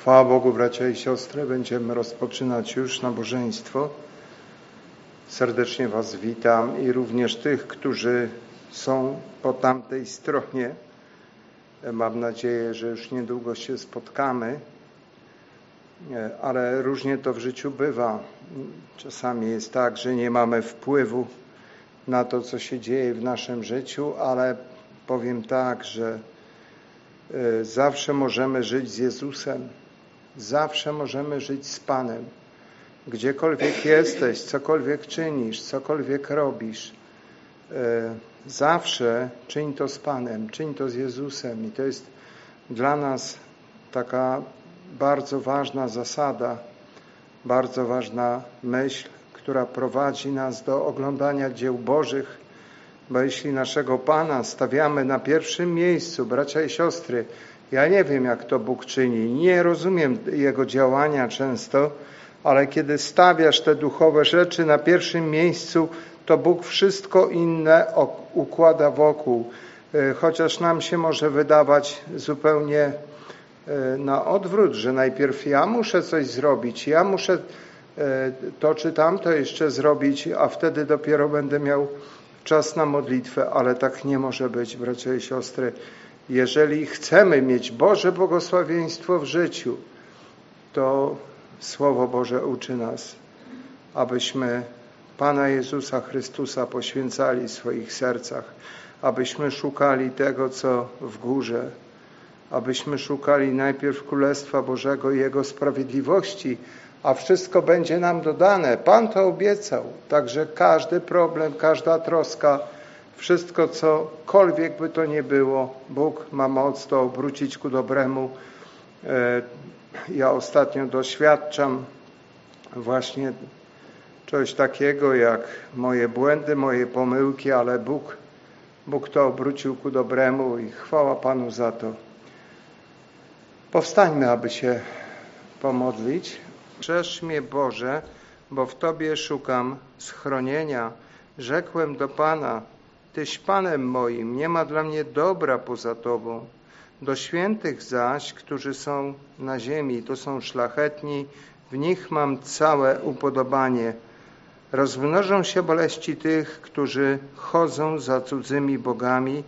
Chwała Bogu, bracia i siostry. Będziemy rozpoczynać już nabożeństwo. Serdecznie Was witam i również tych, którzy są po tamtej stronie. Mam nadzieję, że już niedługo się spotkamy, ale różnie to w życiu bywa. Czasami jest tak, że nie mamy wpływu na to, co się dzieje w naszym życiu, ale powiem tak, że e, zawsze możemy żyć z Jezusem Zawsze możemy żyć z Panem. Gdziekolwiek jesteś, cokolwiek czynisz, cokolwiek robisz, e, zawsze czyń to z Panem, czyń to z Jezusem. I to jest dla nas taka bardzo ważna zasada, bardzo ważna myśl, która prowadzi nas do oglądania dzieł Bożych, bo jeśli naszego Pana stawiamy na pierwszym miejscu, bracia i siostry, ja nie wiem, jak to Bóg czyni, nie rozumiem Jego działania często, ale kiedy stawiasz te duchowe rzeczy na pierwszym miejscu, to Bóg wszystko inne układa wokół. E, chociaż nam się może wydawać zupełnie e, na odwrót, że najpierw ja muszę coś zrobić, ja muszę e, to czy tamto jeszcze zrobić, a wtedy dopiero będę miał czas na modlitwę, ale tak nie może być, bracia i siostry. Jeżeli chcemy mieć Boże błogosławieństwo w życiu, to Słowo Boże uczy nas, abyśmy Pana Jezusa Chrystusa poświęcali w swoich sercach, abyśmy szukali tego, co w górze, abyśmy szukali najpierw Królestwa Bożego i Jego sprawiedliwości, a wszystko będzie nam dodane. Pan to obiecał, także każdy problem, każda troska, wszystko, cokolwiek by to nie było, Bóg ma moc to obrócić ku dobremu. E, ja ostatnio doświadczam właśnie czegoś takiego jak moje błędy, moje pomyłki, ale Bóg, Bóg to obrócił ku dobremu i chwała Panu za to. Powstańmy, aby się pomodlić. Czesz mnie Boże, bo w Tobie szukam schronienia. Rzekłem do Pana, Tyś Panem moim, nie ma dla mnie dobra poza Tobą. Do świętych zaś, którzy są na ziemi, to są szlachetni, w nich mam całe upodobanie. Rozmnożą się boleści tych, którzy chodzą za cudzymi bogami,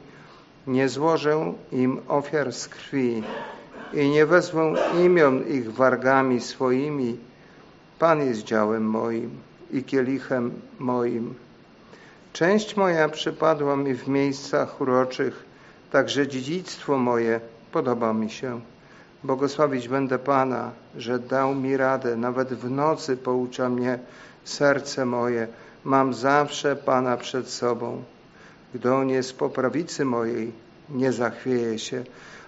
nie złożę im ofiar z krwi i nie wezmą imion ich wargami swoimi. Pan jest działem moim i kielichem moim. Część moja przypadła mi w miejscach uroczych, także dziedzictwo moje podoba mi się. Błogosławić będę Pana, że dał mi radę, nawet w nocy poucza mnie serce moje. Mam zawsze Pana przed sobą. Gdy On jest po prawicy mojej, nie zachwieje się.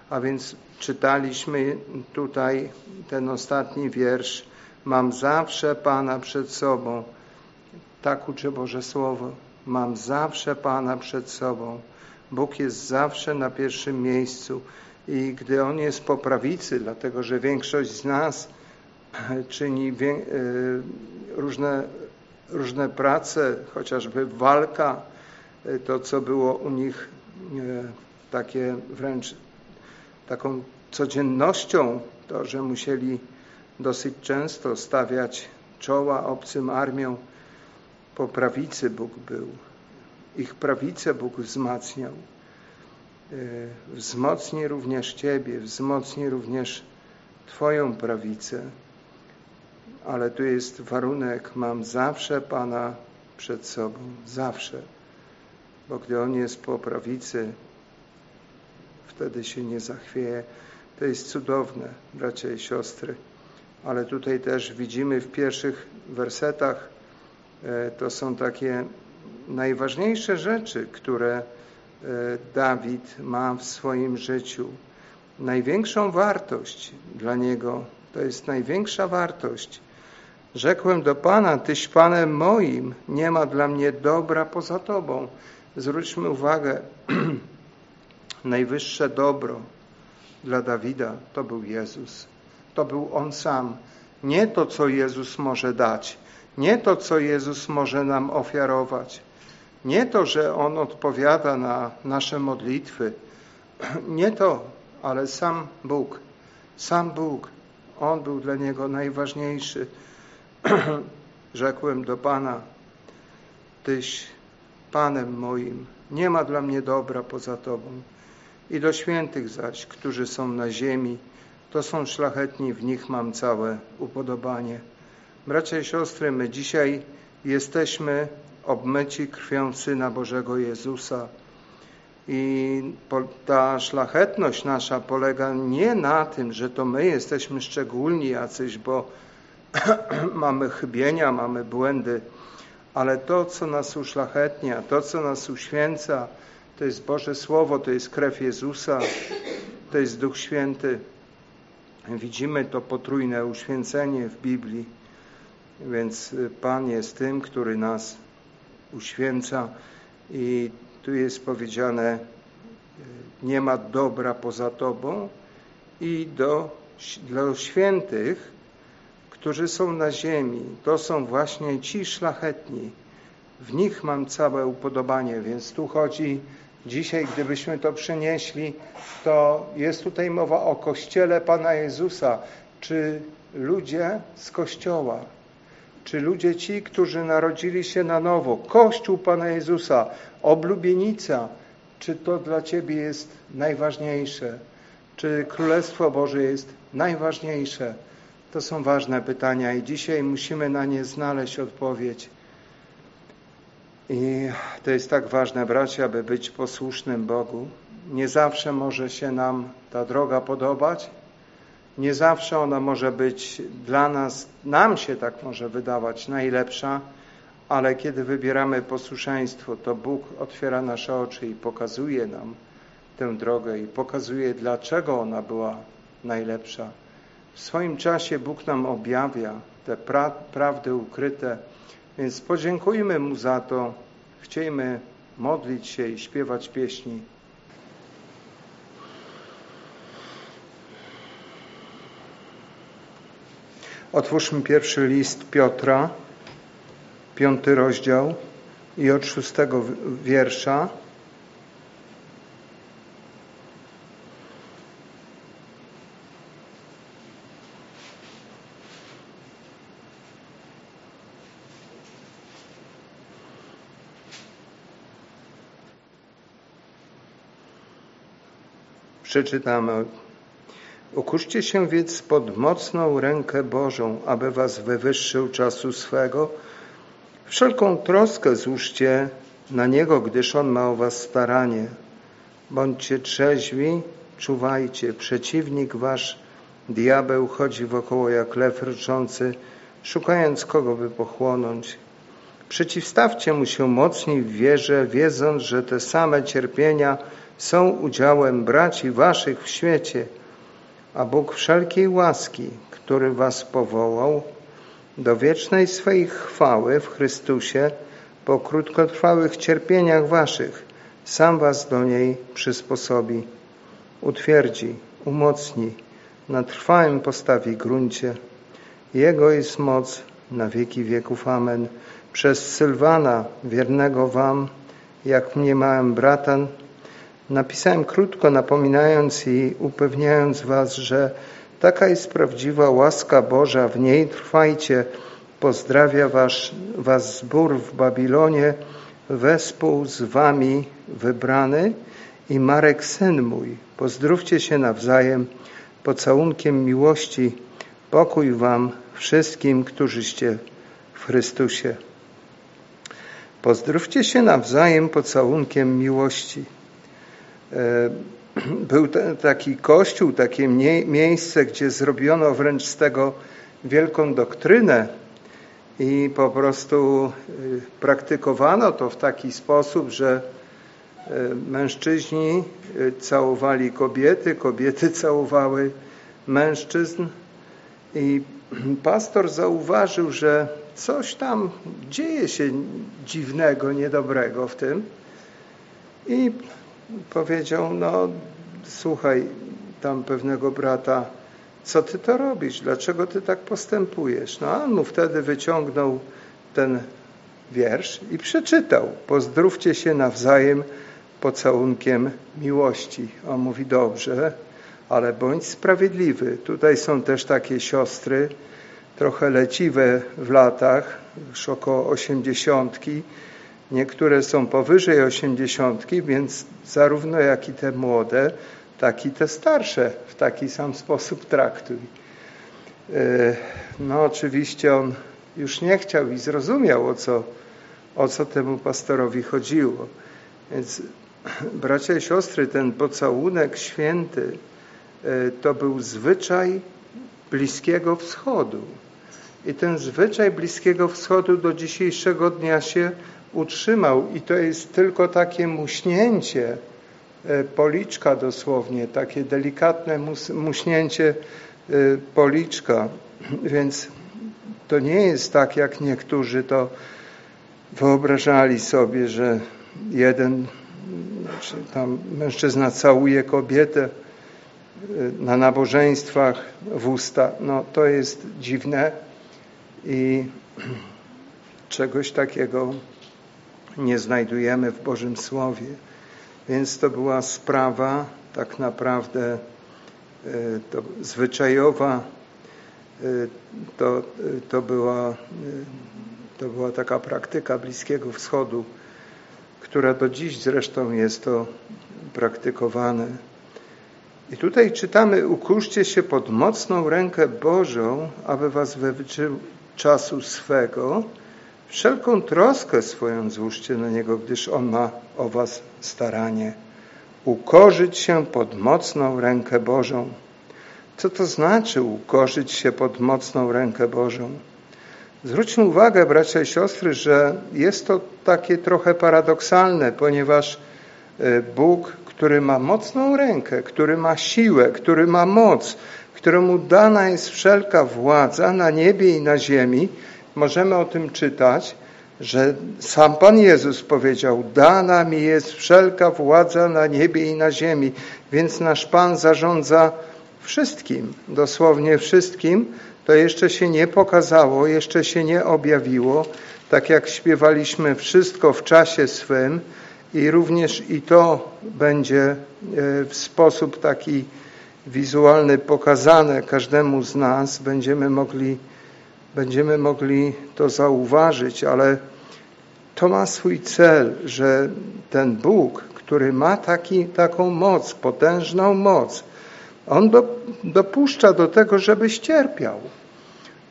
A więc czytaliśmy tutaj ten ostatni wiersz. Mam zawsze Pana przed sobą. Tak uczy Boże Słowo. Mam zawsze Pana przed sobą. Bóg jest zawsze na pierwszym miejscu i gdy On jest po prawicy, dlatego że większość z nas czyni e, różne, różne prace, chociażby walka, e, to co było u nich e, takie wręcz taką codziennością, to, że musieli dosyć często stawiać czoła obcym armiom, po prawicy Bóg był. Ich prawicę Bóg wzmacniał. E, wzmocni również Ciebie, wzmocni również Twoją prawicę. Ale tu jest warunek, mam zawsze Pana przed sobą, zawsze. Bo gdy On jest po prawicy, wtedy się nie zachwieje. To jest cudowne, bracia i siostry. Ale tutaj też widzimy w pierwszych wersetach to są takie najważniejsze rzeczy, które e, Dawid ma w swoim życiu. Największą wartość dla niego to jest największa wartość. Rzekłem do Pana, Tyś Panem moim, nie ma dla mnie dobra poza Tobą. Zwróćmy uwagę, najwyższe dobro dla Dawida to był Jezus. To był On sam. Nie to, co Jezus może dać, nie to, co Jezus może nam ofiarować. Nie to, że On odpowiada na nasze modlitwy. Nie to, ale sam Bóg. Sam Bóg. On był dla niego najważniejszy. Rzekłem do Pana, Tyś Panem moim, nie ma dla mnie dobra poza Tobą. I do świętych zaś, którzy są na ziemi, to są szlachetni, w nich mam całe upodobanie. Bracia i siostry, my dzisiaj jesteśmy obmyci krwią Syna Bożego Jezusa. I ta szlachetność nasza polega nie na tym, że to my jesteśmy szczególni jacyś, bo mamy chybienia, mamy błędy, ale to, co nas uszlachetnia, to, co nas uświęca, to jest Boże Słowo, to jest krew Jezusa, to jest Duch Święty. Widzimy to potrójne uświęcenie w Biblii, więc Pan jest tym, który nas uświęca i tu jest powiedziane nie ma dobra poza Tobą i do, dla świętych, którzy są na ziemi, to są właśnie ci szlachetni. W nich mam całe upodobanie, więc tu chodzi. Dzisiaj, gdybyśmy to przenieśli, to jest tutaj mowa o Kościele Pana Jezusa, czy ludzie z Kościoła, czy ludzie ci, którzy narodzili się na nowo, Kościół Pana Jezusa, oblubienica, czy to dla Ciebie jest najważniejsze? Czy Królestwo Boże jest najważniejsze? To są ważne pytania i dzisiaj musimy na nie znaleźć odpowiedź. I to jest tak ważne, bracia, aby być posłusznym Bogu. Nie zawsze może się nam ta droga podobać, nie zawsze ona może być dla nas, nam się tak może wydawać najlepsza, ale kiedy wybieramy posłuszeństwo, to Bóg otwiera nasze oczy i pokazuje nam tę drogę i pokazuje, dlaczego ona była najlepsza. W swoim czasie Bóg nam objawia te pra prawdy ukryte, więc podziękujmy Mu za to. Chciejmy modlić się i śpiewać pieśni. Otwórzmy pierwszy list Piotra, piąty rozdział i od szóstego wiersza. Przeczytamy Ukurzcie się więc pod mocną rękę Bożą, aby was wywyższył czasu swego. Wszelką troskę złóżcie na Niego, gdyż On ma o was staranie. Bądźcie trzeźwi, czuwajcie. Przeciwnik wasz, diabeł, chodzi wokoło jak lew ryczący, szukając kogo by pochłonąć. Przeciwstawcie mu się mocniej w wierze, wiedząc, że te same cierpienia są udziałem braci waszych w świecie – a Bóg wszelkiej łaski, który was powołał do wiecznej swej chwały w Chrystusie po krótkotrwałych cierpieniach waszych, sam was do niej przysposobi, utwierdzi, umocni, na trwałym postawi gruncie. Jego jest moc na wieki wieków. Amen. Przez Sylwana, wiernego wam, jak mnie małem brata, Napisałem krótko, napominając i upewniając Was, że taka jest prawdziwa łaska Boża, w niej trwajcie. Pozdrawia was, was zbór w Babilonie, wespół z Wami wybrany i Marek, syn mój. Pozdrówcie się nawzajem pocałunkiem miłości. Pokój Wam wszystkim, którzyście w Chrystusie. Pozdrówcie się nawzajem pocałunkiem miłości. E, był taki kościół, takie miejsce, gdzie zrobiono wręcz z tego wielką doktrynę i po prostu e, praktykowano to w taki sposób, że e, mężczyźni całowali kobiety, kobiety całowały mężczyzn i pastor zauważył, że coś tam dzieje się dziwnego, niedobrego w tym i powiedział, no słuchaj tam pewnego brata, co ty to robisz? Dlaczego ty tak postępujesz? No a on mu wtedy wyciągnął ten wiersz i przeczytał. Pozdrówcie się nawzajem pocałunkiem miłości. On mówi, dobrze, ale bądź sprawiedliwy. Tutaj są też takie siostry, trochę leciwe w latach, już około osiemdziesiątki. Niektóre są powyżej osiemdziesiątki, więc zarówno jak i te młode, tak i te starsze w taki sam sposób traktuj. E, no oczywiście on już nie chciał i zrozumiał, o co, o co temu pastorowi chodziło. Więc bracia i siostry, ten pocałunek święty e, to był zwyczaj Bliskiego Wschodu. I ten zwyczaj Bliskiego Wschodu do dzisiejszego dnia się utrzymał i to jest tylko takie muśnięcie e, policzka dosłownie, takie delikatne muśnięcie e, policzka. Więc to nie jest tak, jak niektórzy to wyobrażali sobie, że jeden znaczy tam mężczyzna całuje kobietę e, na nabożeństwach w usta. No to jest dziwne i czegoś takiego nie znajdujemy w Bożym Słowie. Więc to była sprawa tak naprawdę e, to zwyczajowa, e, to, to, była, to była taka praktyka Bliskiego Wschodu, która do dziś zresztą jest to praktykowane. I tutaj czytamy, ukuszcie się pod mocną rękę Bożą, aby was we czasu swego wszelką troskę swoją złóżcie na Niego, gdyż On ma o was staranie. Ukorzyć się pod mocną rękę Bożą. Co to znaczy ukorzyć się pod mocną rękę Bożą? Zwróćmy uwagę, bracia i siostry, że jest to takie trochę paradoksalne, ponieważ e, Bóg, który ma mocną rękę, który ma siłę, który ma moc, któremu dana jest wszelka władza na niebie i na ziemi, możemy o tym czytać, że sam Pan Jezus powiedział, dana mi jest wszelka władza na niebie i na ziemi, więc nasz Pan zarządza wszystkim, dosłownie wszystkim, to jeszcze się nie pokazało, jeszcze się nie objawiło, tak jak śpiewaliśmy wszystko w czasie swym i również i to będzie e, w sposób taki wizualny pokazane każdemu z nas, będziemy mogli, będziemy mogli to zauważyć, ale to ma swój cel, że ten Bóg, który ma taki, taką moc, potężną moc, on do, dopuszcza do tego, żebyś cierpiał.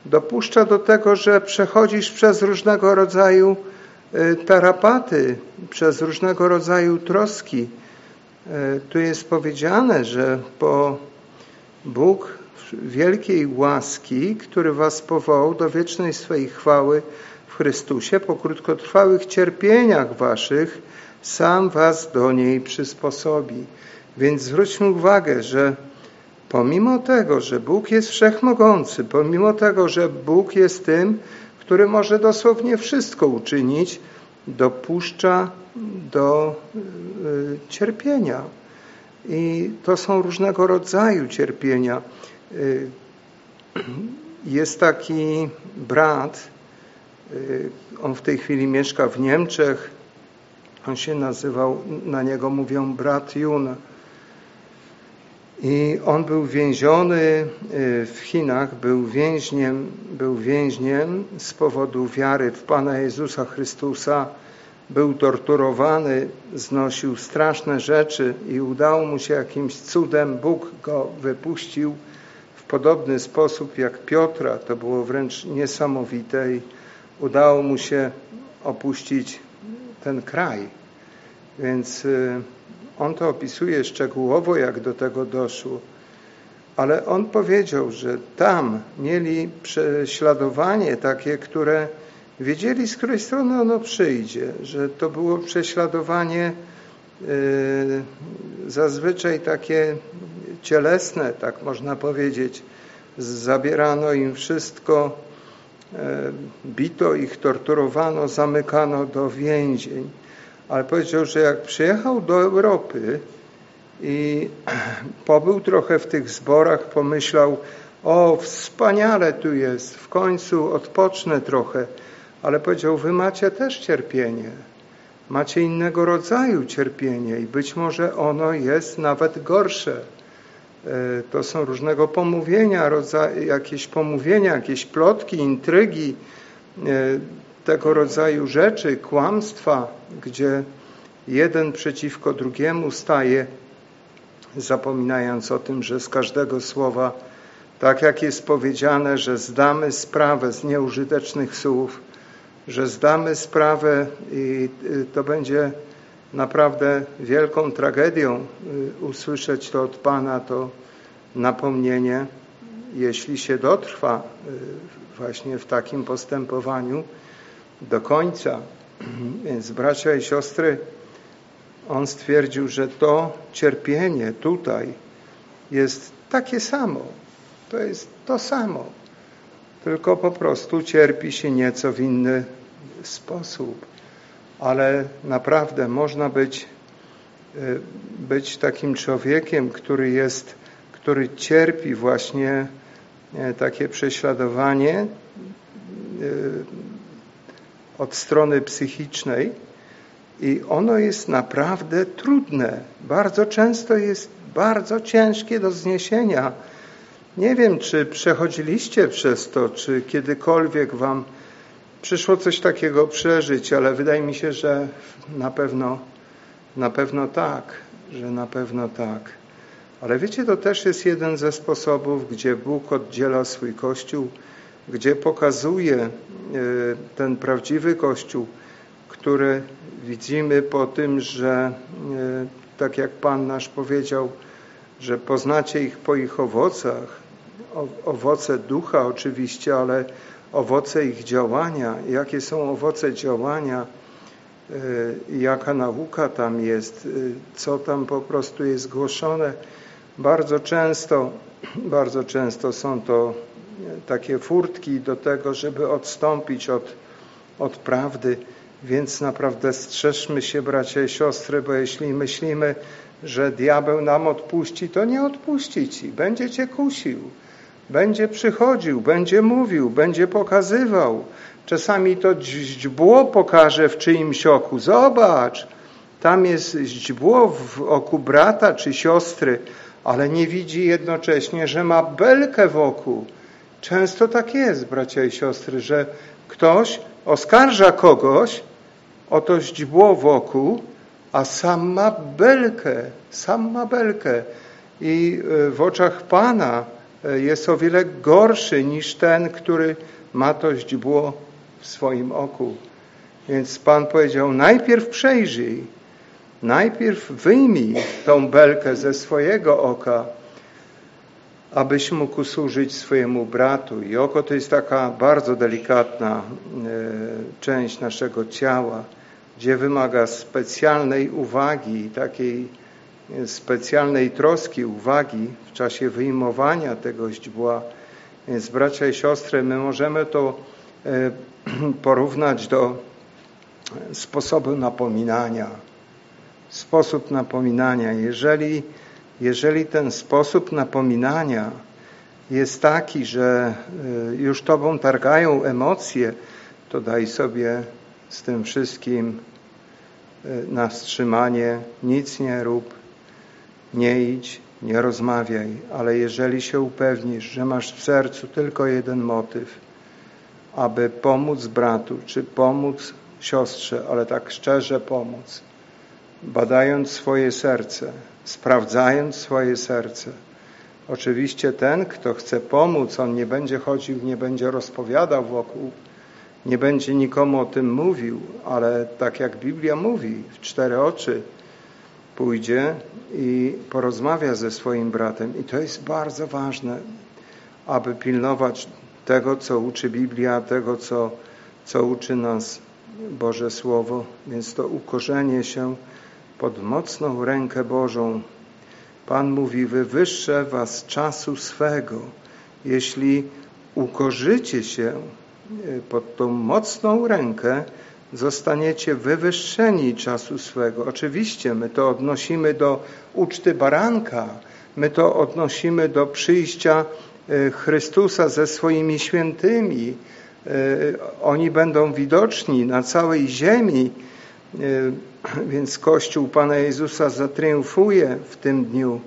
Dopuszcza do tego, że przechodzisz przez różnego rodzaju y, tarapaty, przez różnego rodzaju troski. Y, tu jest powiedziane, że po Bóg wielkiej łaski, który was powołał do wiecznej swej chwały w Chrystusie, po krótkotrwałych cierpieniach waszych, sam was do niej przysposobi. Więc zwróćmy uwagę, że Pomimo tego, że Bóg jest wszechmogący, pomimo tego, że Bóg jest tym, który może dosłownie wszystko uczynić, dopuszcza do y, cierpienia. I to są różnego rodzaju cierpienia. Y, jest taki brat, y, on w tej chwili mieszka w Niemczech, on się nazywał, na niego mówią brat Jun. I on był więziony y, w Chinach, był więźniem, był więźniem z powodu wiary w Pana Jezusa Chrystusa. Był torturowany, znosił straszne rzeczy i udało mu się jakimś cudem, Bóg go wypuścił podobny sposób jak Piotra. To było wręcz niesamowite i udało mu się opuścić ten kraj. Więc y, on to opisuje szczegółowo, jak do tego doszło, ale on powiedział, że tam mieli prześladowanie takie, które wiedzieli, z której strony ono przyjdzie, że to było prześladowanie yy, zazwyczaj takie cielesne, tak można powiedzieć. Zabierano im wszystko, yy, bito ich, torturowano, zamykano do więzień ale powiedział, że jak przyjechał do Europy i pobył trochę w tych zborach, pomyślał, o wspaniale tu jest, w końcu odpocznę trochę, ale powiedział, wy macie też cierpienie, macie innego rodzaju cierpienie i być może ono jest nawet gorsze. To są różnego pomówienia, jakieś pomówienia, jakieś plotki, intrygi, tego rodzaju rzeczy, kłamstwa, gdzie jeden przeciwko drugiemu staje, zapominając o tym, że z każdego słowa, tak jak jest powiedziane, że zdamy sprawę z nieużytecznych słów, że zdamy sprawę i to będzie naprawdę wielką tragedią y, usłyszeć to od Pana, to napomnienie, jeśli się dotrwa y, właśnie w takim postępowaniu do końca. Więc bracia i siostry, on stwierdził, że to cierpienie tutaj jest takie samo. To jest to samo. Tylko po prostu cierpi się nieco w inny sposób. Ale naprawdę można być, y, być takim człowiekiem, który jest, który cierpi właśnie y, takie prześladowanie y, od strony psychicznej i ono jest naprawdę trudne. Bardzo często jest bardzo ciężkie do zniesienia. Nie wiem, czy przechodziliście przez to, czy kiedykolwiek wam przyszło coś takiego przeżyć, ale wydaje mi się, że na pewno, na pewno tak, że na pewno tak. Ale wiecie, to też jest jeden ze sposobów, gdzie Bóg oddziela swój Kościół, gdzie pokazuje e, ten prawdziwy Kościół, który widzimy po tym, że e, tak jak Pan nasz powiedział, że poznacie ich po ich owocach, owoce ducha oczywiście, ale owoce ich działania, jakie są owoce działania, e, jaka nauka tam jest, co tam po prostu jest głoszone. Bardzo często, bardzo często są to takie furtki do tego, żeby odstąpić od, od prawdy. Więc naprawdę strzeżmy się, bracia i siostry, bo jeśli myślimy, że diabeł nam odpuści, to nie odpuści ci. Będzie cię kusił. Będzie przychodził, będzie mówił, będzie pokazywał. Czasami to źdźbło pokaże w czyimś oku. Zobacz, tam jest źdźbło w oku brata czy siostry, ale nie widzi jednocześnie, że ma belkę wokół. Często tak jest, bracia i siostry, że ktoś oskarża kogoś o to źdźbło wokół, a sam ma belkę, sam ma belkę. I e, w oczach Pana jest o wiele gorszy niż ten, który ma to źdźbło w swoim oku. Więc Pan powiedział, najpierw przejrzyj, najpierw wyjmij tą belkę ze swojego oka, abyś mógł służyć swojemu bratu. I oko to jest taka bardzo delikatna e, część naszego ciała, gdzie wymaga specjalnej uwagi, takiej e, specjalnej troski, uwagi w czasie wyjmowania tego źdźbła. Więc bracia i siostry, my możemy to e, porównać do sposobu napominania. Sposób napominania. Jeżeli jeżeli ten sposób napominania jest taki, że y, już tobą targają emocje, to daj sobie z tym wszystkim y, na wstrzymanie, nic nie rób, nie idź, nie rozmawiaj, ale jeżeli się upewnisz, że masz w sercu tylko jeden motyw, aby pomóc bratu, czy pomóc siostrze, ale tak szczerze pomóc, badając swoje serce, sprawdzając swoje serce. Oczywiście ten, kto chce pomóc, on nie będzie chodził, nie będzie rozpowiadał wokół, nie będzie nikomu o tym mówił, ale tak jak Biblia mówi, w cztery oczy pójdzie i porozmawia ze swoim bratem. I to jest bardzo ważne, aby pilnować tego, co uczy Biblia, tego, co, co uczy nas Boże Słowo. Więc to ukorzenie się pod mocną rękę Bożą. Pan mówi, wywyższę was czasu swego. Jeśli ukorzycie się pod tą mocną rękę, zostaniecie wywyższeni czasu swego. Oczywiście my to odnosimy do uczty baranka, my to odnosimy do przyjścia e, Chrystusa ze swoimi świętymi. E, oni będą widoczni na całej ziemi więc Kościół Pana Jezusa zatriumfuje w tym dniu.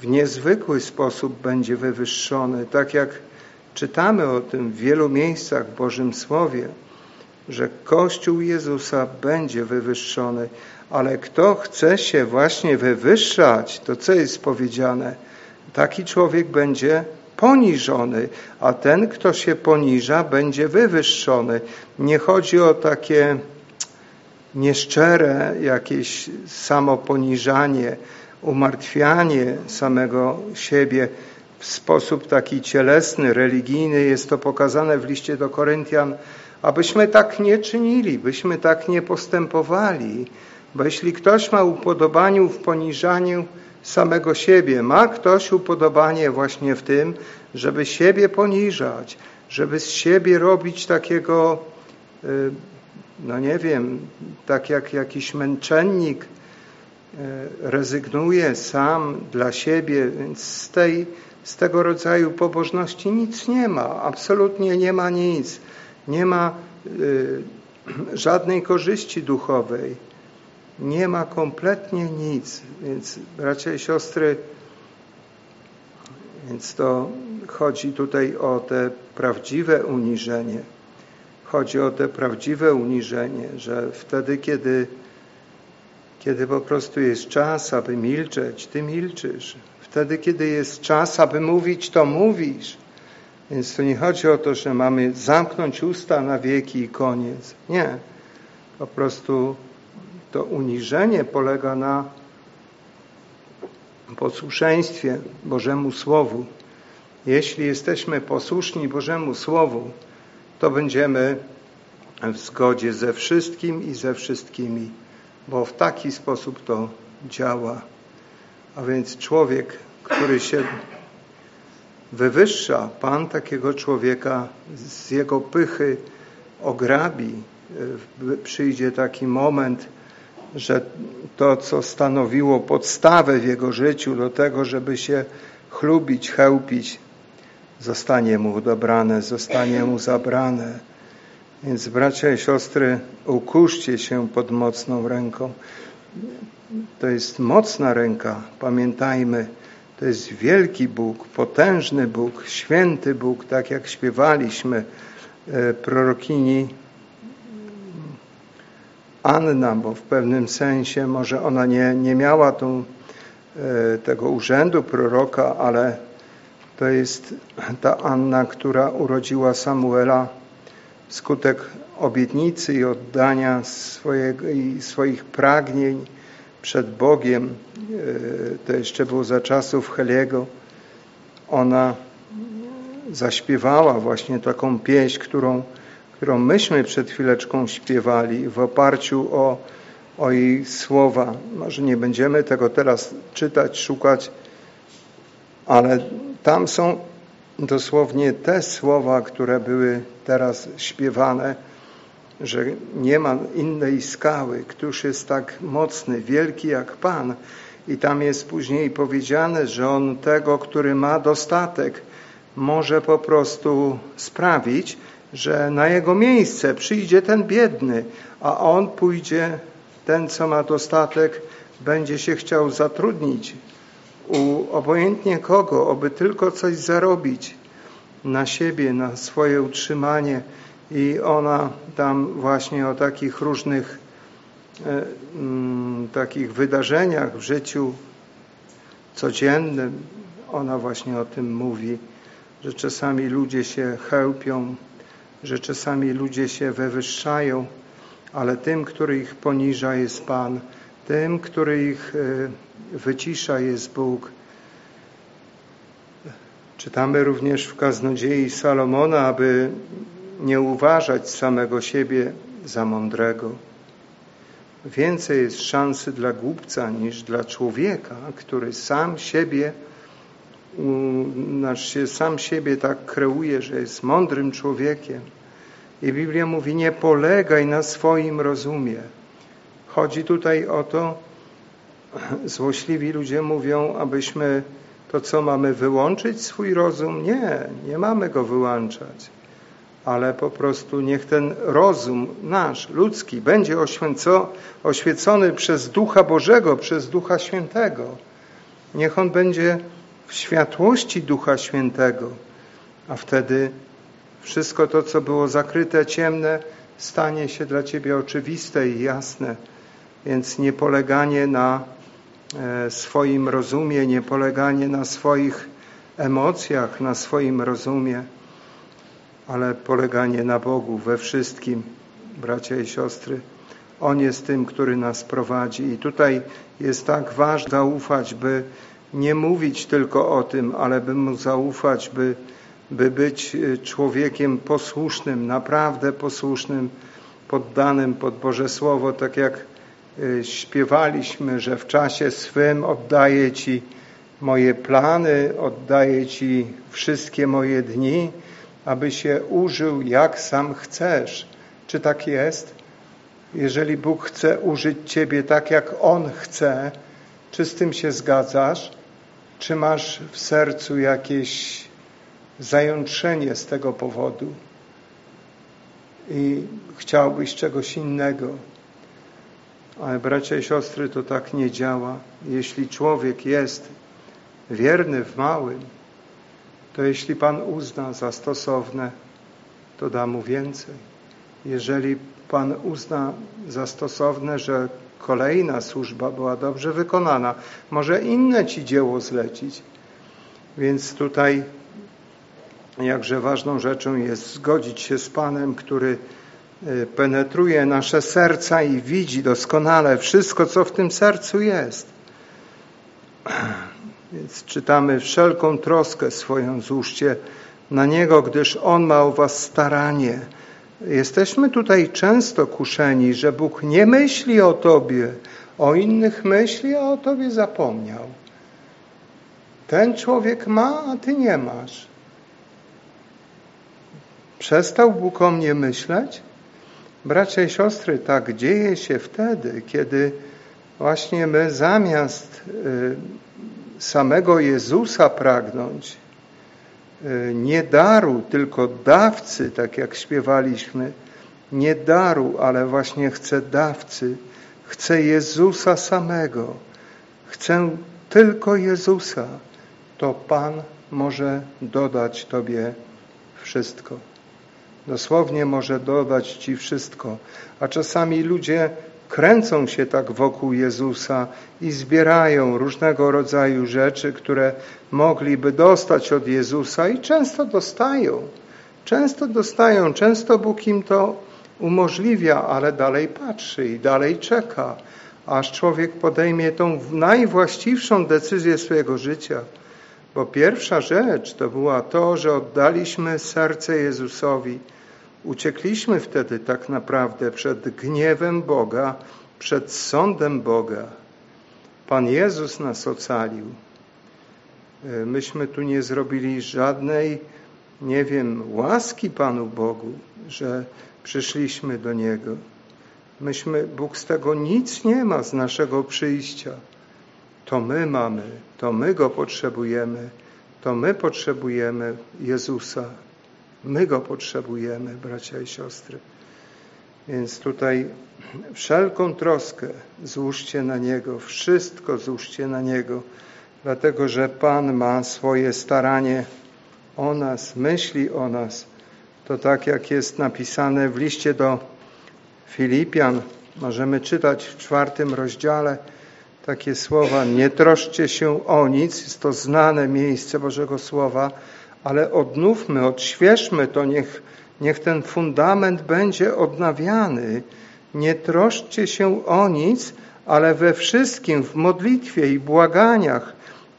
w niezwykły sposób będzie wywyższony, tak jak czytamy o tym w wielu miejscach w Bożym Słowie, że Kościół Jezusa będzie wywyższony, ale kto chce się właśnie wywyższać, to co jest powiedziane? Taki człowiek będzie poniżony, a ten, kto się poniża, będzie wywyższony. Nie chodzi o takie nieszczere jakieś samoponiżanie, umartwianie samego siebie w sposób taki cielesny, religijny. Jest to pokazane w liście do Koryntian, abyśmy tak nie czynili, byśmy tak nie postępowali. Bo jeśli ktoś ma upodobanie w poniżaniu samego siebie, ma ktoś upodobanie właśnie w tym, żeby siebie poniżać, żeby z siebie robić takiego, y, no nie wiem, tak jak jakiś męczennik y, rezygnuje sam dla siebie, więc z, tej, z tego rodzaju pobożności nic nie ma, absolutnie nie ma nic, nie ma y, żadnej korzyści duchowej nie ma kompletnie nic. Więc bracia i siostry, więc to chodzi tutaj o te prawdziwe uniżenie. Chodzi o te prawdziwe uniżenie, że wtedy, kiedy, kiedy po prostu jest czas, aby milczeć, ty milczysz. Wtedy, kiedy jest czas, aby mówić, to mówisz. Więc to nie chodzi o to, że mamy zamknąć usta na wieki i koniec. Nie. Po prostu to uniżenie polega na posłuszeństwie Bożemu Słowu. Jeśli jesteśmy posłuszni Bożemu Słowu, to będziemy w zgodzie ze wszystkim i ze wszystkimi, bo w taki sposób to działa. A więc człowiek, który się wywyższa, Pan takiego człowieka z jego pychy ograbi. Przyjdzie taki moment, że to, co stanowiło podstawę w jego życiu do tego, żeby się chlubić, chełpić, zostanie mu odebrane, zostanie mu zabrane. Więc bracia i siostry, ukuszcie się pod mocną ręką. To jest mocna ręka, pamiętajmy. To jest wielki Bóg, potężny Bóg, święty Bóg, tak jak śpiewaliśmy e, prorokini. Anna, bo w pewnym sensie może ona nie, nie miała tą, e, tego urzędu proroka, ale to jest ta Anna, która urodziła Samuela wskutek obietnicy i oddania swojego, i swoich pragnień przed Bogiem. E, to jeszcze było za czasów Heliego. Ona zaśpiewała właśnie taką pieśń, którą którą myśmy przed chwileczką śpiewali w oparciu o, o jej słowa. Może nie będziemy tego teraz czytać, szukać, ale tam są dosłownie te słowa, które były teraz śpiewane, że nie ma innej skały, któż jest tak mocny, wielki jak Pan. I tam jest później powiedziane, że On tego, który ma dostatek, może po prostu sprawić, że na jego miejsce przyjdzie ten biedny, a on pójdzie, ten co ma dostatek, będzie się chciał zatrudnić u obojętnie kogo, aby tylko coś zarobić na siebie, na swoje utrzymanie. I ona tam właśnie o takich różnych e, mm, takich wydarzeniach w życiu codziennym, ona właśnie o tym mówi, że czasami ludzie się chełpią, że czasami ludzie się wywyższają, ale tym, który ich poniża jest Pan, tym, który ich e, wycisza jest Bóg. Czytamy również w kaznodziei Salomona, aby nie uważać samego siebie za mądrego. Więcej jest szansy dla głupca niż dla człowieka, który sam siebie znaczy sam siebie tak kreuje, że jest mądrym człowiekiem. I Biblia mówi, nie polegaj na swoim rozumie. Chodzi tutaj o to, złośliwi ludzie mówią, abyśmy to co mamy wyłączyć swój rozum? Nie, nie mamy go wyłączać. Ale po prostu niech ten rozum nasz, ludzki, będzie oświęcony przez Ducha Bożego, przez Ducha Świętego. Niech on będzie w światłości Ducha Świętego, a wtedy wszystko to, co było zakryte, ciemne, stanie się dla Ciebie oczywiste i jasne. Więc nie poleganie na e, swoim rozumie, nie poleganie na swoich emocjach, na swoim rozumie, ale poleganie na Bogu we wszystkim, bracia i siostry. On jest tym, który nas prowadzi. I tutaj jest tak ważne zaufać, by nie mówić tylko o tym, ale by mu zaufać, by, by być e, człowiekiem posłusznym, naprawdę posłusznym, poddanym pod Boże Słowo, tak jak e, śpiewaliśmy, że w czasie swym oddaję Ci moje plany, oddaję Ci wszystkie moje dni, aby się użył jak sam chcesz. Czy tak jest? Jeżeli Bóg chce użyć Ciebie tak, jak On chce, czy z tym się zgadzasz? Czy masz w sercu jakieś zajątrzenie z tego powodu i chciałbyś czegoś innego? Ale bracia i siostry, to tak nie działa. Jeśli człowiek jest wierny w małym, to jeśli Pan uzna za stosowne, to da mu więcej. Jeżeli Pan uzna za stosowne, że kolejna służba była dobrze wykonana, może inne Ci dzieło zlecić. Więc tutaj jakże ważną rzeczą jest zgodzić się z Panem, który e, penetruje nasze serca i widzi doskonale wszystko, co w tym sercu jest. Więc czytamy wszelką troskę swoją złóżcie na Niego, gdyż On ma o was staranie. Jesteśmy tutaj często kuszeni, że Bóg nie myśli o Tobie, o innych myśli, a o Tobie zapomniał. Ten człowiek ma, a Ty nie masz. Przestał Bóg o mnie myśleć? Bracia i siostry, tak dzieje się wtedy, kiedy właśnie my zamiast y, samego Jezusa pragnąć, y, nie daru, tylko dawcy, tak jak śpiewaliśmy, nie daru, ale właśnie chcę dawcy, chcę Jezusa samego, chcę tylko Jezusa, to Pan może dodać Tobie wszystko. Dosłownie może dodać Ci wszystko. A czasami ludzie kręcą się tak wokół Jezusa i zbierają różnego rodzaju rzeczy, które mogliby dostać od Jezusa i często dostają. Często dostają, często Bóg im to umożliwia, ale dalej patrzy i dalej czeka, aż człowiek podejmie tą najwłaściwszą decyzję swojego życia. Bo pierwsza rzecz to była to, że oddaliśmy serce Jezusowi, Uciekliśmy wtedy tak naprawdę przed gniewem Boga, przed sądem Boga. Pan Jezus nas ocalił. E, myśmy tu nie zrobili żadnej, nie wiem, łaski Panu Bogu, że przyszliśmy do Niego. Myśmy, Bóg z tego nic nie ma z naszego przyjścia. To my mamy, to my Go potrzebujemy, to my potrzebujemy Jezusa. My Go potrzebujemy, bracia i siostry. Więc tutaj wszelką troskę złóżcie na Niego, wszystko złóżcie na Niego, dlatego że Pan ma swoje staranie o nas, myśli o nas. To tak jak jest napisane w liście do Filipian, możemy czytać w czwartym rozdziale takie słowa, nie troszcie się o nic, jest to znane miejsce Bożego Słowa, ale odnówmy, odświeżmy to, niech, niech ten fundament będzie odnawiany. Nie troszcie się o nic, ale we wszystkim, w modlitwie i błaganiach,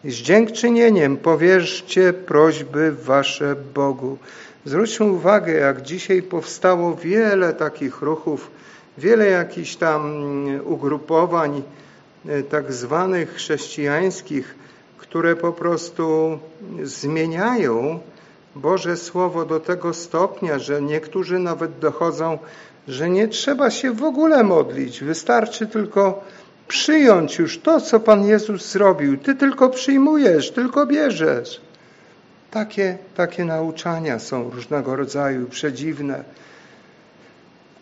z dziękczynieniem powierzcie prośby wasze Bogu. Zwróćmy uwagę, jak dzisiaj powstało wiele takich ruchów, wiele jakichś tam ugrupowań e, tak zwanych chrześcijańskich, które po prostu zmieniają Boże Słowo do tego stopnia, że niektórzy nawet dochodzą, że nie trzeba się w ogóle modlić, wystarczy tylko przyjąć już to, co Pan Jezus zrobił. Ty tylko przyjmujesz, tylko bierzesz. Takie, takie nauczania są różnego rodzaju, przedziwne.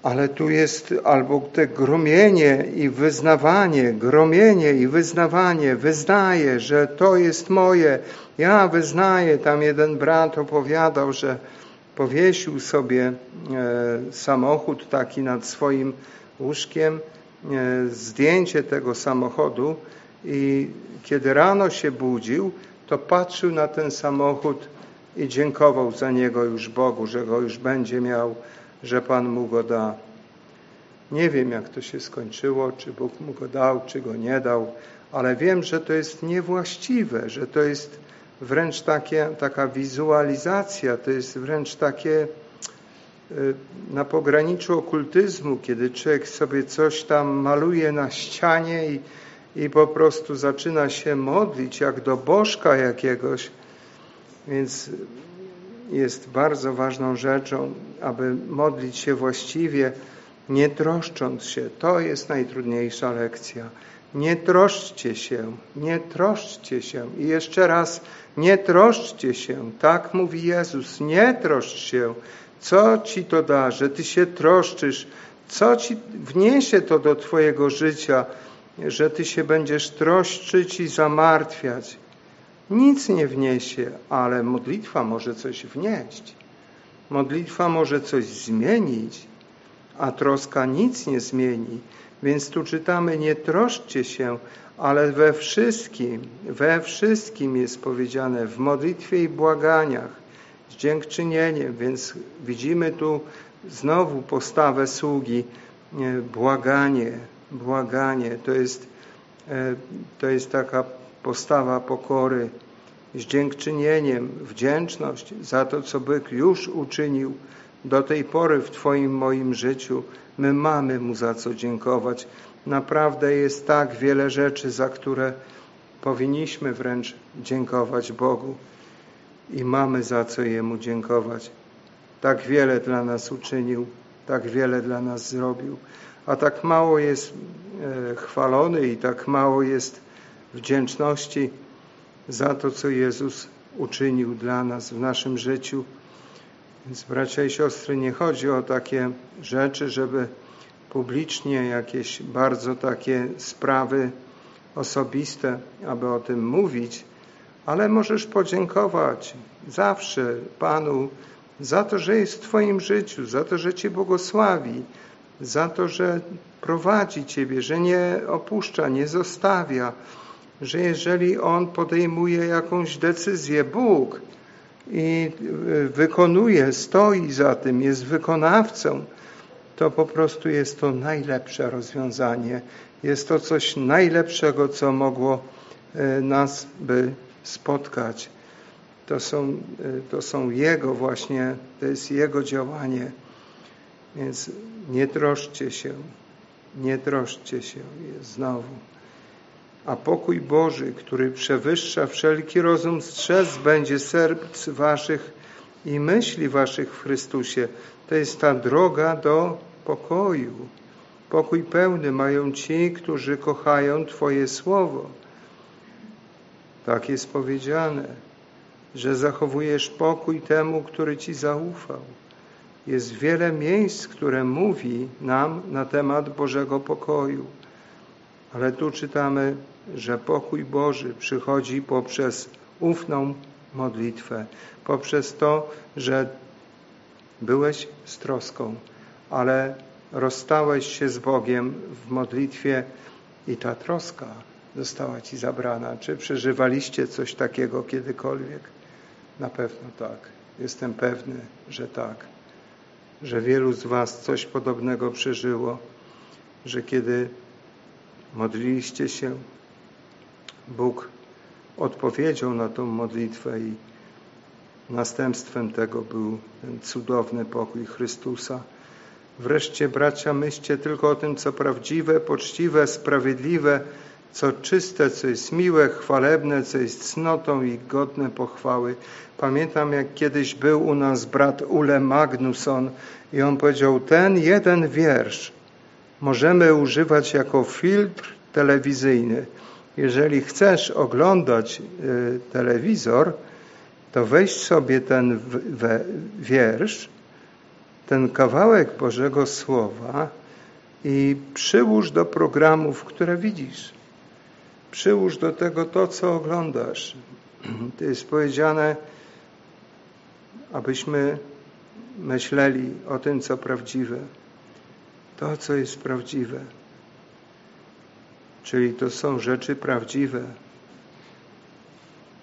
Ale tu jest albo te gromienie i wyznawanie, gromienie i wyznawanie, wyznaję, że to jest moje, ja wyznaję. Tam jeden brat opowiadał, że powiesił sobie e, samochód taki nad swoim łóżkiem, e, zdjęcie tego samochodu i kiedy rano się budził, to patrzył na ten samochód i dziękował za niego już Bogu, że go już będzie miał, że Pan mu go da. Nie wiem, jak to się skończyło, czy Bóg mu go dał, czy go nie dał, ale wiem, że to jest niewłaściwe, że to jest wręcz takie, taka wizualizacja, to jest wręcz takie y, na pograniczu okultyzmu, kiedy człowiek sobie coś tam maluje na ścianie i, i po prostu zaczyna się modlić jak do bożka jakiegoś. Więc jest bardzo ważną rzeczą, aby modlić się właściwie, nie troszcząc się. To jest najtrudniejsza lekcja. Nie troszczcie się, nie troszczcie się. I jeszcze raz, nie troszczcie się. Tak mówi Jezus, nie troszcz się. Co ci to da, że ty się troszczysz? Co ci wniesie to do twojego życia, że ty się będziesz troszczyć i zamartwiać? Nic nie wniesie, ale modlitwa może coś wnieść. Modlitwa może coś zmienić, a troska nic nie zmieni. Więc tu czytamy, nie troszczcie się, ale we wszystkim, we wszystkim jest powiedziane, w modlitwie i błaganiach, z dziękczynieniem, więc widzimy tu znowu postawę sługi, błaganie, błaganie, to jest, e, to jest taka postawa pokory, z dziękczynieniem, wdzięczność za to, co Bóg już uczynił do tej pory w Twoim, moim życiu. My mamy Mu za co dziękować. Naprawdę jest tak wiele rzeczy, za które powinniśmy wręcz dziękować Bogu i mamy za co Jemu dziękować. Tak wiele dla nas uczynił, tak wiele dla nas zrobił, a tak mało jest e, chwalony i tak mało jest wdzięczności za to, co Jezus uczynił dla nas w naszym życiu. Więc bracia i siostry, nie chodzi o takie rzeczy, żeby publicznie jakieś bardzo takie sprawy osobiste, aby o tym mówić, ale możesz podziękować zawsze Panu za to, że jest w Twoim życiu, za to, że Cię błogosławi, za to, że prowadzi Ciebie, że nie opuszcza, nie zostawia, że jeżeli On podejmuje jakąś decyzję, Bóg, i wykonuje, stoi za tym, jest wykonawcą, to po prostu jest to najlepsze rozwiązanie. Jest to coś najlepszego, co mogło e, nas by spotkać. To są, e, to są Jego właśnie, to jest Jego działanie. Więc nie troszcie się, nie troszcie się znowu. A pokój Boży, który przewyższa wszelki rozum, strzec będzie serc waszych i myśli waszych w Chrystusie. To jest ta droga do pokoju. Pokój pełny mają ci, którzy kochają Twoje słowo. Tak jest powiedziane, że zachowujesz pokój temu, który Ci zaufał. Jest wiele miejsc, które mówi nam na temat Bożego pokoju. Ale tu czytamy, że pokój Boży przychodzi poprzez ufną modlitwę, poprzez to, że byłeś z troską, ale rozstałeś się z Bogiem w modlitwie i ta troska została Ci zabrana. Czy przeżywaliście coś takiego kiedykolwiek? Na pewno tak. Jestem pewny, że tak. Że wielu z Was coś podobnego przeżyło, że kiedy modliliście się, Bóg odpowiedział na tą modlitwę i następstwem tego był ten cudowny pokój Chrystusa. Wreszcie, bracia, myślcie tylko o tym, co prawdziwe, poczciwe, sprawiedliwe, co czyste, co jest miłe, chwalebne, co jest cnotą i godne pochwały. Pamiętam, jak kiedyś był u nas brat Ule Magnusson i on powiedział, ten jeden wiersz możemy używać jako filtr telewizyjny. Jeżeli chcesz oglądać y, telewizor, to weź sobie ten wiersz ten kawałek Bożego Słowa i przyłóż do programów, które widzisz. Przyłóż do tego to, co oglądasz. To jest powiedziane, abyśmy myśleli o tym, co prawdziwe. To, co jest prawdziwe. Czyli to są rzeczy prawdziwe.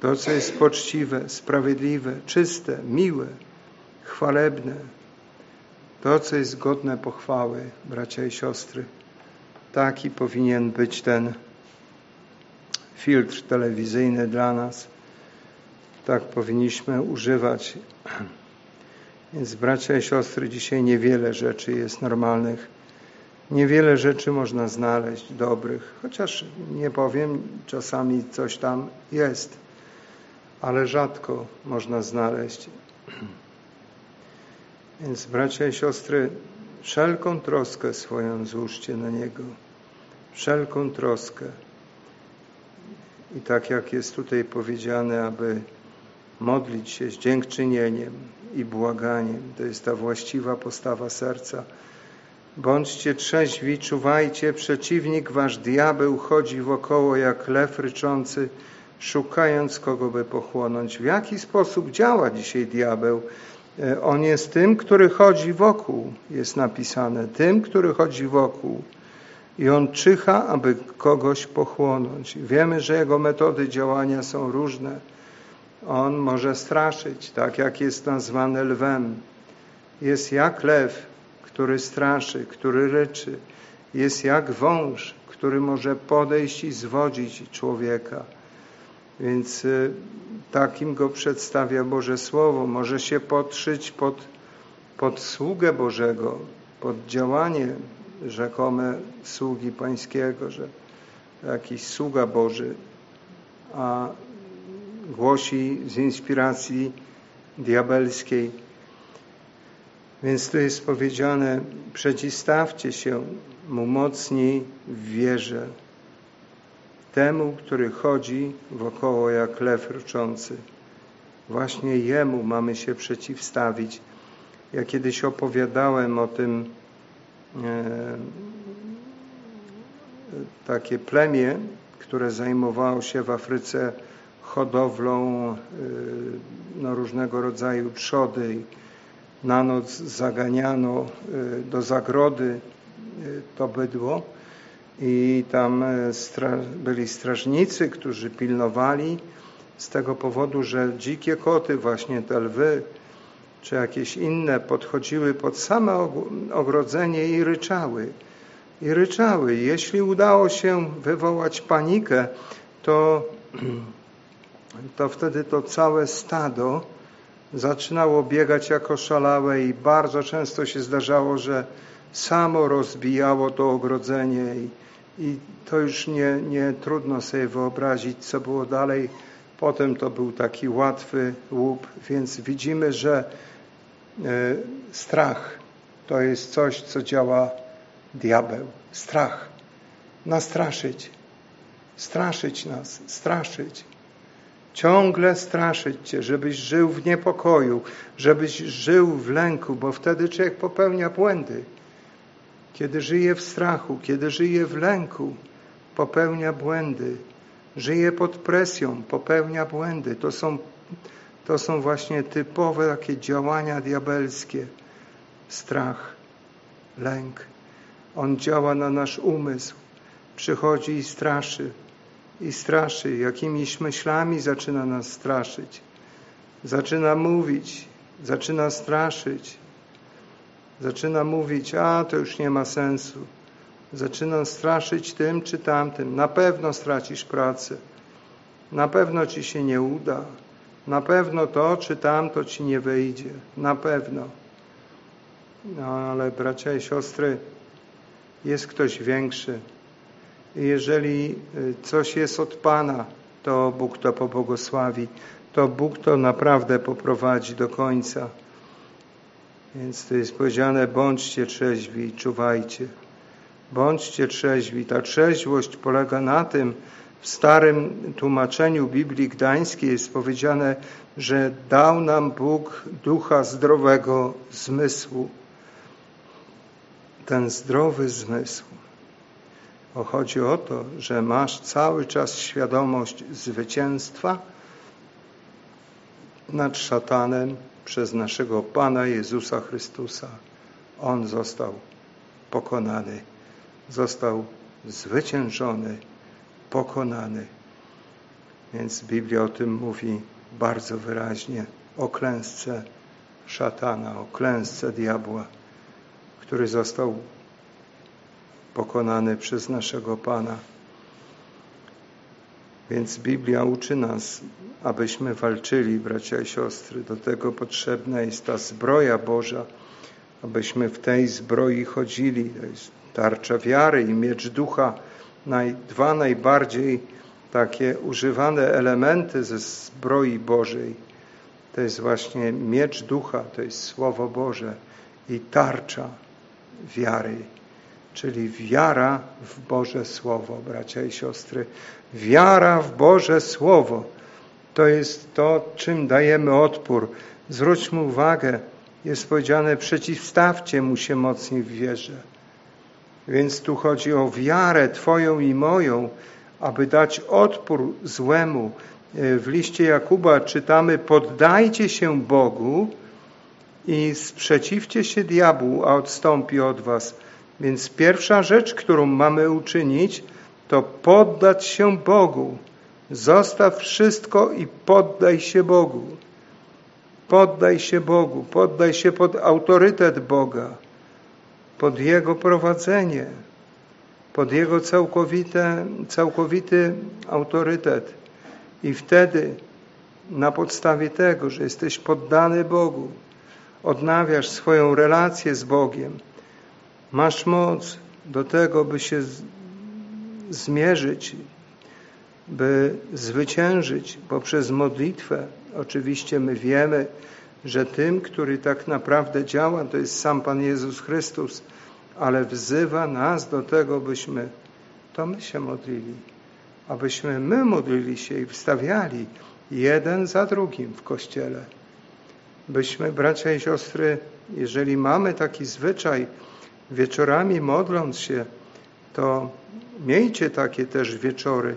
To, co jest poczciwe, sprawiedliwe, czyste, miłe, chwalebne. To, co jest godne pochwały, bracia i siostry. Taki powinien być ten filtr telewizyjny dla nas. Tak powinniśmy używać. Więc bracia i siostry, dzisiaj niewiele rzeczy jest normalnych. Niewiele rzeczy można znaleźć dobrych, chociaż nie powiem, czasami coś tam jest, ale rzadko można znaleźć. Więc bracia i siostry, wszelką troskę swoją złóżcie na Niego. Wszelką troskę. I tak jak jest tutaj powiedziane, aby modlić się z dziękczynieniem i błaganiem. To jest ta właściwa postawa serca. Bądźcie trzeźwi, czuwajcie, przeciwnik wasz diabeł chodzi wokoło jak lew ryczący, szukając kogo by pochłonąć. W jaki sposób działa dzisiaj diabeł? E, on jest tym, który chodzi wokół, jest napisane, tym, który chodzi wokół. I on czyha, aby kogoś pochłonąć. Wiemy, że jego metody działania są różne. On może straszyć, tak jak jest nazwany lwem. Jest jak lew, który straszy, który ryczy. Jest jak wąż, który może podejść i zwodzić człowieka. Więc y, takim go przedstawia Boże Słowo. Może się podszyć pod, pod sługę Bożego, pod działanie rzekome sługi Pańskiego, że jakiś sługa Boży, a głosi z inspiracji diabelskiej. Więc tu jest powiedziane, przeciwstawcie się mu mocniej w wierze, temu, który chodzi wokoło jak lew ryczący. Właśnie Jemu mamy się przeciwstawić. Ja kiedyś opowiadałem o tym e, takie plemię, które zajmowało się w Afryce hodowlą y, no, różnego rodzaju trzody. Na noc zaganiano y, do zagrody y, to bydło i tam stra byli strażnicy, którzy pilnowali z tego powodu, że dzikie koty, właśnie te lwy, czy jakieś inne podchodziły pod same ogrodzenie i ryczały. I ryczały. Jeśli udało się wywołać panikę, to to wtedy to całe stado zaczynało biegać jako szalałe i bardzo często się zdarzało, że samo rozbijało to ogrodzenie i, i to już nie, nie trudno sobie wyobrazić, co było dalej. Potem to był taki łatwy łup, więc widzimy, że e, strach to jest coś, co działa diabeł. Strach. Nastraszyć. Straszyć nas. Straszyć ciągle straszyć Cię, żebyś żył w niepokoju, żebyś żył w lęku, bo wtedy człowiek popełnia błędy. Kiedy żyje w strachu, kiedy żyje w lęku, popełnia błędy. Żyje pod presją, popełnia błędy. To są, to są właśnie typowe takie działania diabelskie. Strach, lęk. On działa na nasz umysł. Przychodzi i straszy i straszy, jakimiś myślami zaczyna nas straszyć. Zaczyna mówić, zaczyna straszyć. Zaczyna mówić, a to już nie ma sensu. Zaczyna straszyć tym czy tamtym. Na pewno stracisz pracę. Na pewno ci się nie uda. Na pewno to czy tamto ci nie wyjdzie. Na pewno. No ale bracia i siostry, jest ktoś większy jeżeli y, coś jest od Pana, to Bóg to pobłogosławi, to Bóg to naprawdę poprowadzi do końca. Więc to jest powiedziane, bądźcie trzeźwi, czuwajcie. Bądźcie trzeźwi. Ta trzeźwość polega na tym, w starym tłumaczeniu Biblii Gdańskiej jest powiedziane, że dał nam Bóg ducha zdrowego zmysłu. ten zdrowy zmysł. Bo chodzi o to, że masz cały czas świadomość zwycięstwa nad szatanem przez naszego Pana Jezusa Chrystusa. On został pokonany, został zwyciężony, pokonany. Więc Biblia o tym mówi bardzo wyraźnie o klęsce szatana, o klęsce diabła, który został pokonany przez naszego Pana. Więc Biblia uczy nas, abyśmy walczyli, bracia i siostry. Do tego potrzebna jest ta zbroja Boża, abyśmy w tej zbroi chodzili. To jest tarcza wiary i miecz ducha, naj, dwa najbardziej takie używane elementy ze zbroi Bożej. To jest właśnie miecz ducha, to jest Słowo Boże i tarcza wiary, czyli wiara w Boże Słowo, bracia i siostry. Wiara w Boże Słowo to jest to, czym dajemy odpór. Zwróćmy uwagę, jest powiedziane, przeciwstawcie mu się mocniej w wierze. Więc tu chodzi o wiarę Twoją i moją, aby dać odpór złemu. E, w liście Jakuba czytamy: Poddajcie się Bogu i sprzeciwcie się diabłu, a odstąpi od Was. Więc pierwsza rzecz, którą mamy uczynić, to poddać się Bogu. Zostaw wszystko i poddaj się Bogu. Poddaj się Bogu, poddaj się pod autorytet Boga, pod Jego prowadzenie, pod Jego całkowite, całkowity autorytet. I wtedy na podstawie tego, że jesteś poddany Bogu, odnawiasz swoją relację z Bogiem, masz moc do tego, by się zmierzyć, by zwyciężyć poprzez modlitwę. Oczywiście my wiemy, że tym, który tak naprawdę działa, to jest sam Pan Jezus Chrystus, ale wzywa nas do tego, byśmy to my się modlili, abyśmy my modlili się i wstawiali jeden za drugim w Kościele. Byśmy, bracia i siostry, jeżeli mamy taki zwyczaj, wieczorami modląc się, to miejcie takie też wieczory,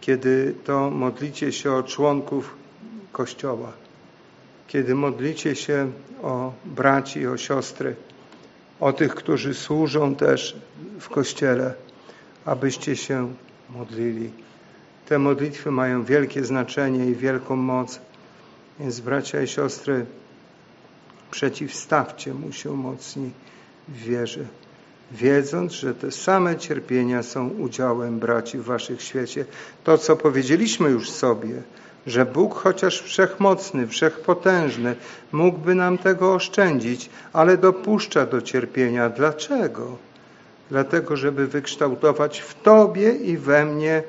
kiedy to modlicie się o członków Kościoła, kiedy modlicie się o braci, o siostry, o tych, którzy służą też w Kościele, abyście się modlili. Te modlitwy mają wielkie znaczenie i wielką moc, więc bracia i siostry, przeciwstawcie mu się mocni w wierze, wiedząc, że te same cierpienia są udziałem braci w waszych świecie. To, co powiedzieliśmy już sobie, że Bóg, chociaż wszechmocny, wszechpotężny, mógłby nam tego oszczędzić, ale dopuszcza do cierpienia. Dlaczego? Dlatego, żeby wykształtować w Tobie i we mnie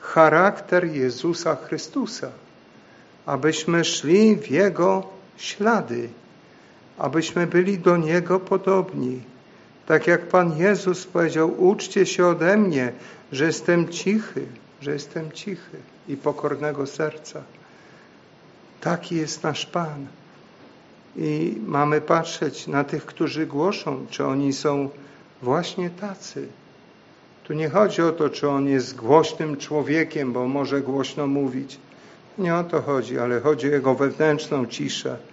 charakter Jezusa Chrystusa, abyśmy szli w Jego ślady, abyśmy byli do Niego podobni. Tak jak Pan Jezus powiedział, uczcie się ode mnie, że jestem cichy, że jestem cichy i pokornego serca. Taki jest nasz Pan. I mamy patrzeć na tych, którzy głoszą, czy oni są właśnie tacy. Tu nie chodzi o to, czy on jest głośnym człowiekiem, bo może głośno mówić. Nie o to chodzi, ale chodzi o jego wewnętrzną ciszę.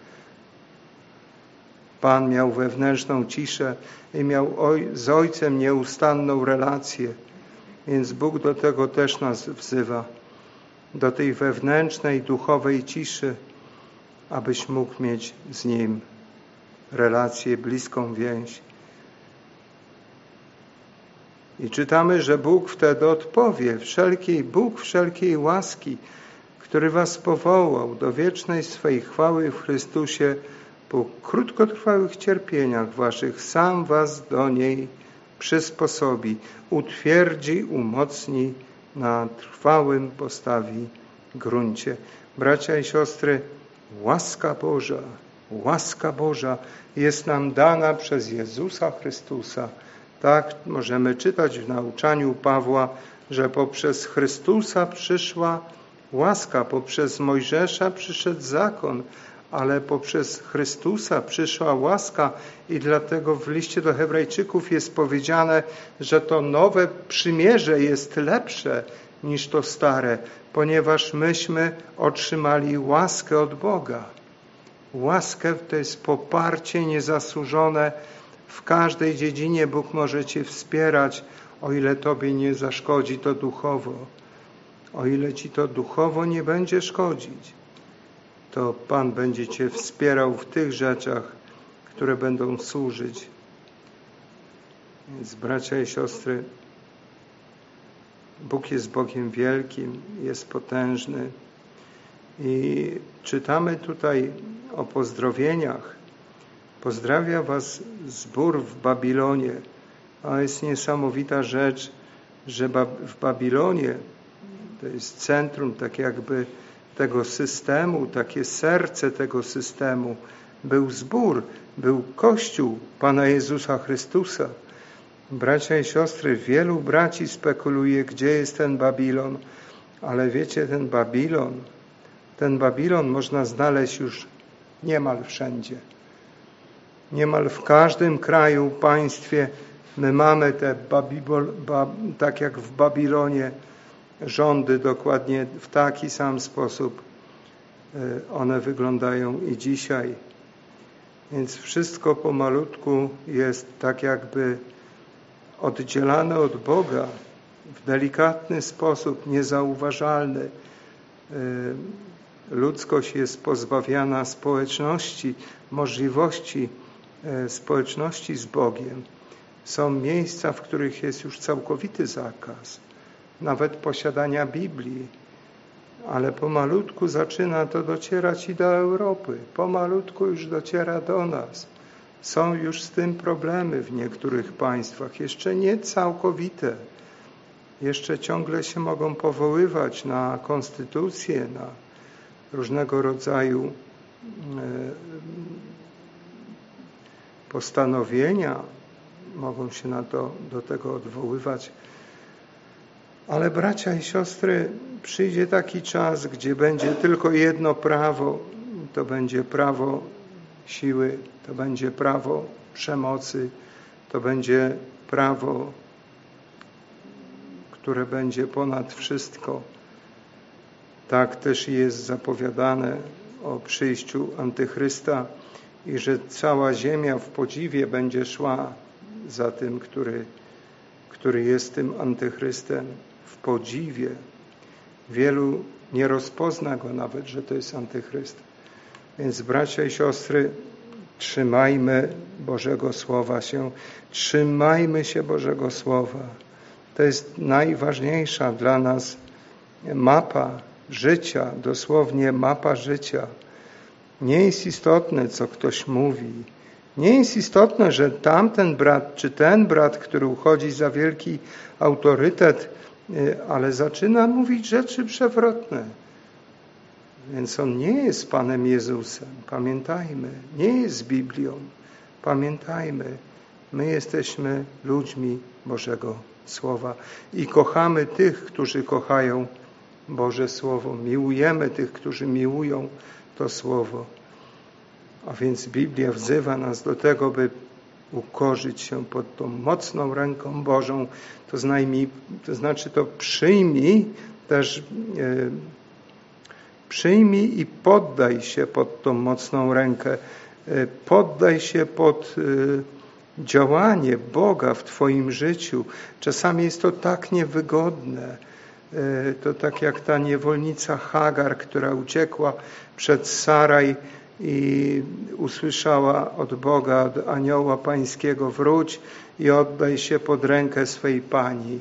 Pan miał wewnętrzną ciszę i miał z Ojcem nieustanną relację. Więc Bóg do tego też nas wzywa, do tej wewnętrznej, duchowej ciszy, abyś mógł mieć z Nim relację, bliską więź. I czytamy, że Bóg wtedy odpowie, wszelkiej Bóg wszelkiej łaski, który was powołał do wiecznej swej chwały w Chrystusie, po krótkotrwałych cierpieniach waszych sam was do niej przysposobi, utwierdzi, umocni, na trwałym postawi gruncie. Bracia i siostry, łaska Boża, łaska Boża jest nam dana przez Jezusa Chrystusa. Tak możemy czytać w nauczaniu Pawła, że poprzez Chrystusa przyszła łaska, poprzez Mojżesza przyszedł zakon, ale poprzez Chrystusa przyszła łaska i dlatego w liście do Hebrajczyków jest powiedziane, że to nowe przymierze jest lepsze niż to stare, ponieważ myśmy otrzymali łaskę od Boga. Łaskę to jest poparcie niezasłużone. W każdej dziedzinie Bóg może Cię wspierać, o ile Tobie nie zaszkodzi to duchowo. O ile Ci to duchowo nie będzie szkodzić, to Pan będzie Cię wspierał w tych rzeczach, które będą służyć. Więc bracia i siostry, Bóg jest Bogiem wielkim, jest potężny. I czytamy tutaj o pozdrowieniach. Pozdrawia Was zbór w Babilonie. A jest niesamowita rzecz, że w Babilonie to jest centrum tak jakby tego systemu, takie serce tego systemu. Był zbór, był Kościół Pana Jezusa Chrystusa. Bracia i siostry, wielu braci spekuluje, gdzie jest ten Babilon, ale wiecie, ten Babilon, ten Babilon można znaleźć już niemal wszędzie. Niemal w każdym kraju, państwie my mamy te Babibol, ba, tak jak w Babilonie, rządy dokładnie w taki sam sposób e, one wyglądają i dzisiaj. Więc wszystko pomalutku jest tak jakby oddzielane od Boga w delikatny sposób, niezauważalny. E, ludzkość jest pozbawiana społeczności, możliwości e, społeczności z Bogiem. Są miejsca, w których jest już całkowity zakaz, nawet posiadania Biblii, ale pomalutku zaczyna to docierać i do Europy. Pomalutku już dociera do nas. Są już z tym problemy w niektórych państwach, jeszcze nie całkowite. Jeszcze ciągle się mogą powoływać na konstytucję, na różnego rodzaju e, postanowienia, mogą się na to, do tego odwoływać. Ale bracia i siostry, przyjdzie taki czas, gdzie będzie tylko jedno prawo, to będzie prawo siły, to będzie prawo przemocy, to będzie prawo, które będzie ponad wszystko. Tak też jest zapowiadane o przyjściu Antychrysta i że cała ziemia w podziwie będzie szła za tym, który, który jest tym Antychrystem w podziwie. Wielu nie rozpozna go nawet, że to jest Antychryst. Więc bracia i siostry, trzymajmy Bożego Słowa się, trzymajmy się Bożego Słowa. To jest najważniejsza dla nas mapa życia, dosłownie mapa życia. Nie jest istotne, co ktoś mówi. Nie jest istotne, że tamten brat czy ten brat, który uchodzi za wielki autorytet, ale zaczyna mówić rzeczy przewrotne. Więc on nie jest Panem Jezusem. Pamiętajmy, nie jest Biblią. Pamiętajmy, my jesteśmy ludźmi Bożego Słowa i kochamy tych, którzy kochają Boże Słowo. Miłujemy tych, którzy miłują to Słowo. A więc Biblia wzywa nas do tego, by ukorzyć się pod tą mocną ręką Bożą, to, znajmij, to znaczy to przyjmij też e, przyjmij i poddaj się pod tą mocną rękę. E, poddaj się pod e, działanie Boga w Twoim życiu. Czasami jest to tak niewygodne. E, to tak jak ta niewolnica Hagar, która uciekła przed Saraj i usłyszała od Boga, od anioła pańskiego wróć i oddaj się pod rękę swej pani.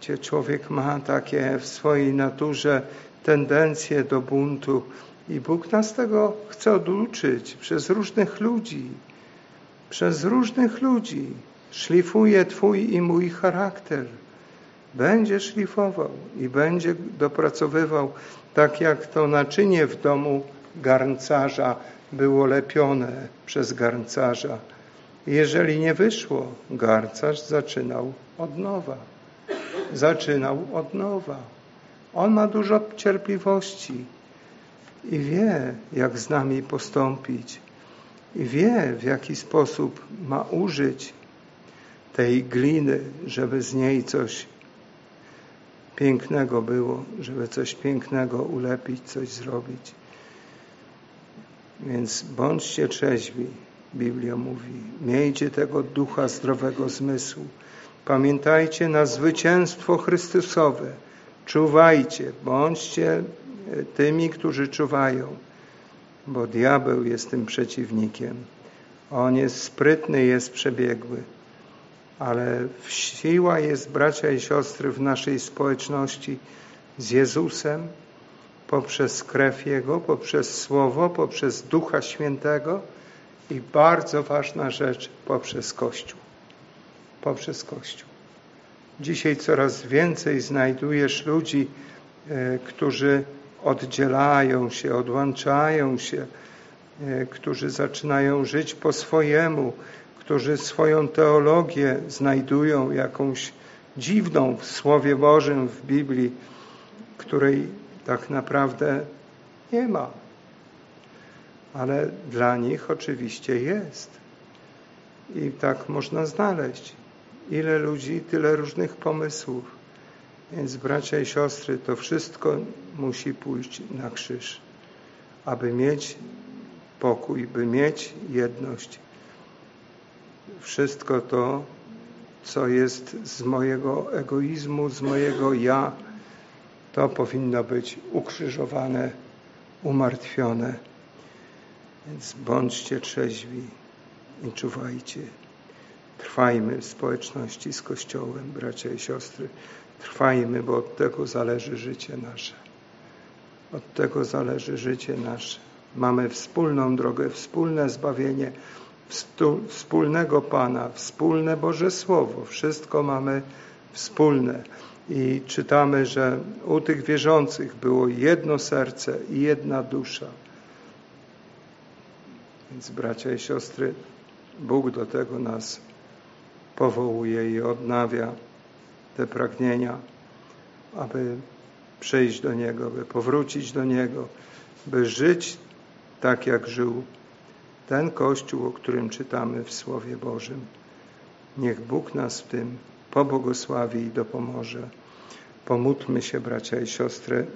Gdzie człowiek ma takie w swojej naturze tendencje do buntu i Bóg nas tego chce oduczyć przez różnych ludzi. Przez różnych ludzi szlifuje Twój i mój charakter. Będzie szlifował i będzie dopracowywał tak jak to naczynie w domu garncarza było lepione przez garncarza. Jeżeli nie wyszło, garncarz zaczynał od nowa. Zaczynał od nowa. On ma dużo cierpliwości i wie, jak z nami postąpić, i wie, w jaki sposób ma użyć tej gliny, żeby z niej coś pięknego było, żeby coś pięknego ulepić, coś zrobić. Więc bądźcie trzeźwi, Biblia mówi. Miejcie tego ducha zdrowego zmysłu. Pamiętajcie na zwycięstwo Chrystusowe. Czuwajcie, bądźcie e, tymi, którzy czuwają, bo diabeł jest tym przeciwnikiem. On jest sprytny, jest przebiegły, ale siła jest, bracia i siostry, w naszej społeczności z Jezusem, poprzez krew Jego, poprzez Słowo, poprzez Ducha Świętego i bardzo ważna rzecz, poprzez Kościół. Poprzez Kościół. Dzisiaj coraz więcej znajdujesz ludzi, e, którzy oddzielają się, odłączają się, e, którzy zaczynają żyć po swojemu, którzy swoją teologię znajdują jakąś dziwną w Słowie Bożym, w Biblii, której tak naprawdę nie ma. Ale dla nich oczywiście jest. I tak można znaleźć. Ile ludzi, tyle różnych pomysłów. Więc bracia i siostry, to wszystko musi pójść na krzyż, aby mieć pokój, by mieć jedność. Wszystko to, co jest z mojego egoizmu, z mojego ja, to powinno być ukrzyżowane, umartwione. Więc bądźcie trzeźwi i czuwajcie. Trwajmy w społeczności z Kościołem, bracia i siostry. Trwajmy, bo od tego zależy życie nasze. Od tego zależy życie nasze. Mamy wspólną drogę, wspólne zbawienie, wspólnego Pana, wspólne Boże Słowo. Wszystko mamy wspólne. I czytamy, że u tych wierzących było jedno serce i jedna dusza. Więc bracia i siostry, Bóg do tego nas powołuje i odnawia te pragnienia, aby przyjść do Niego, by powrócić do Niego, by żyć tak, jak żył ten Kościół, o którym czytamy w Słowie Bożym. Niech Bóg nas w tym pobłogosławi i dopomoże. Pomódlmy się, bracia i siostry,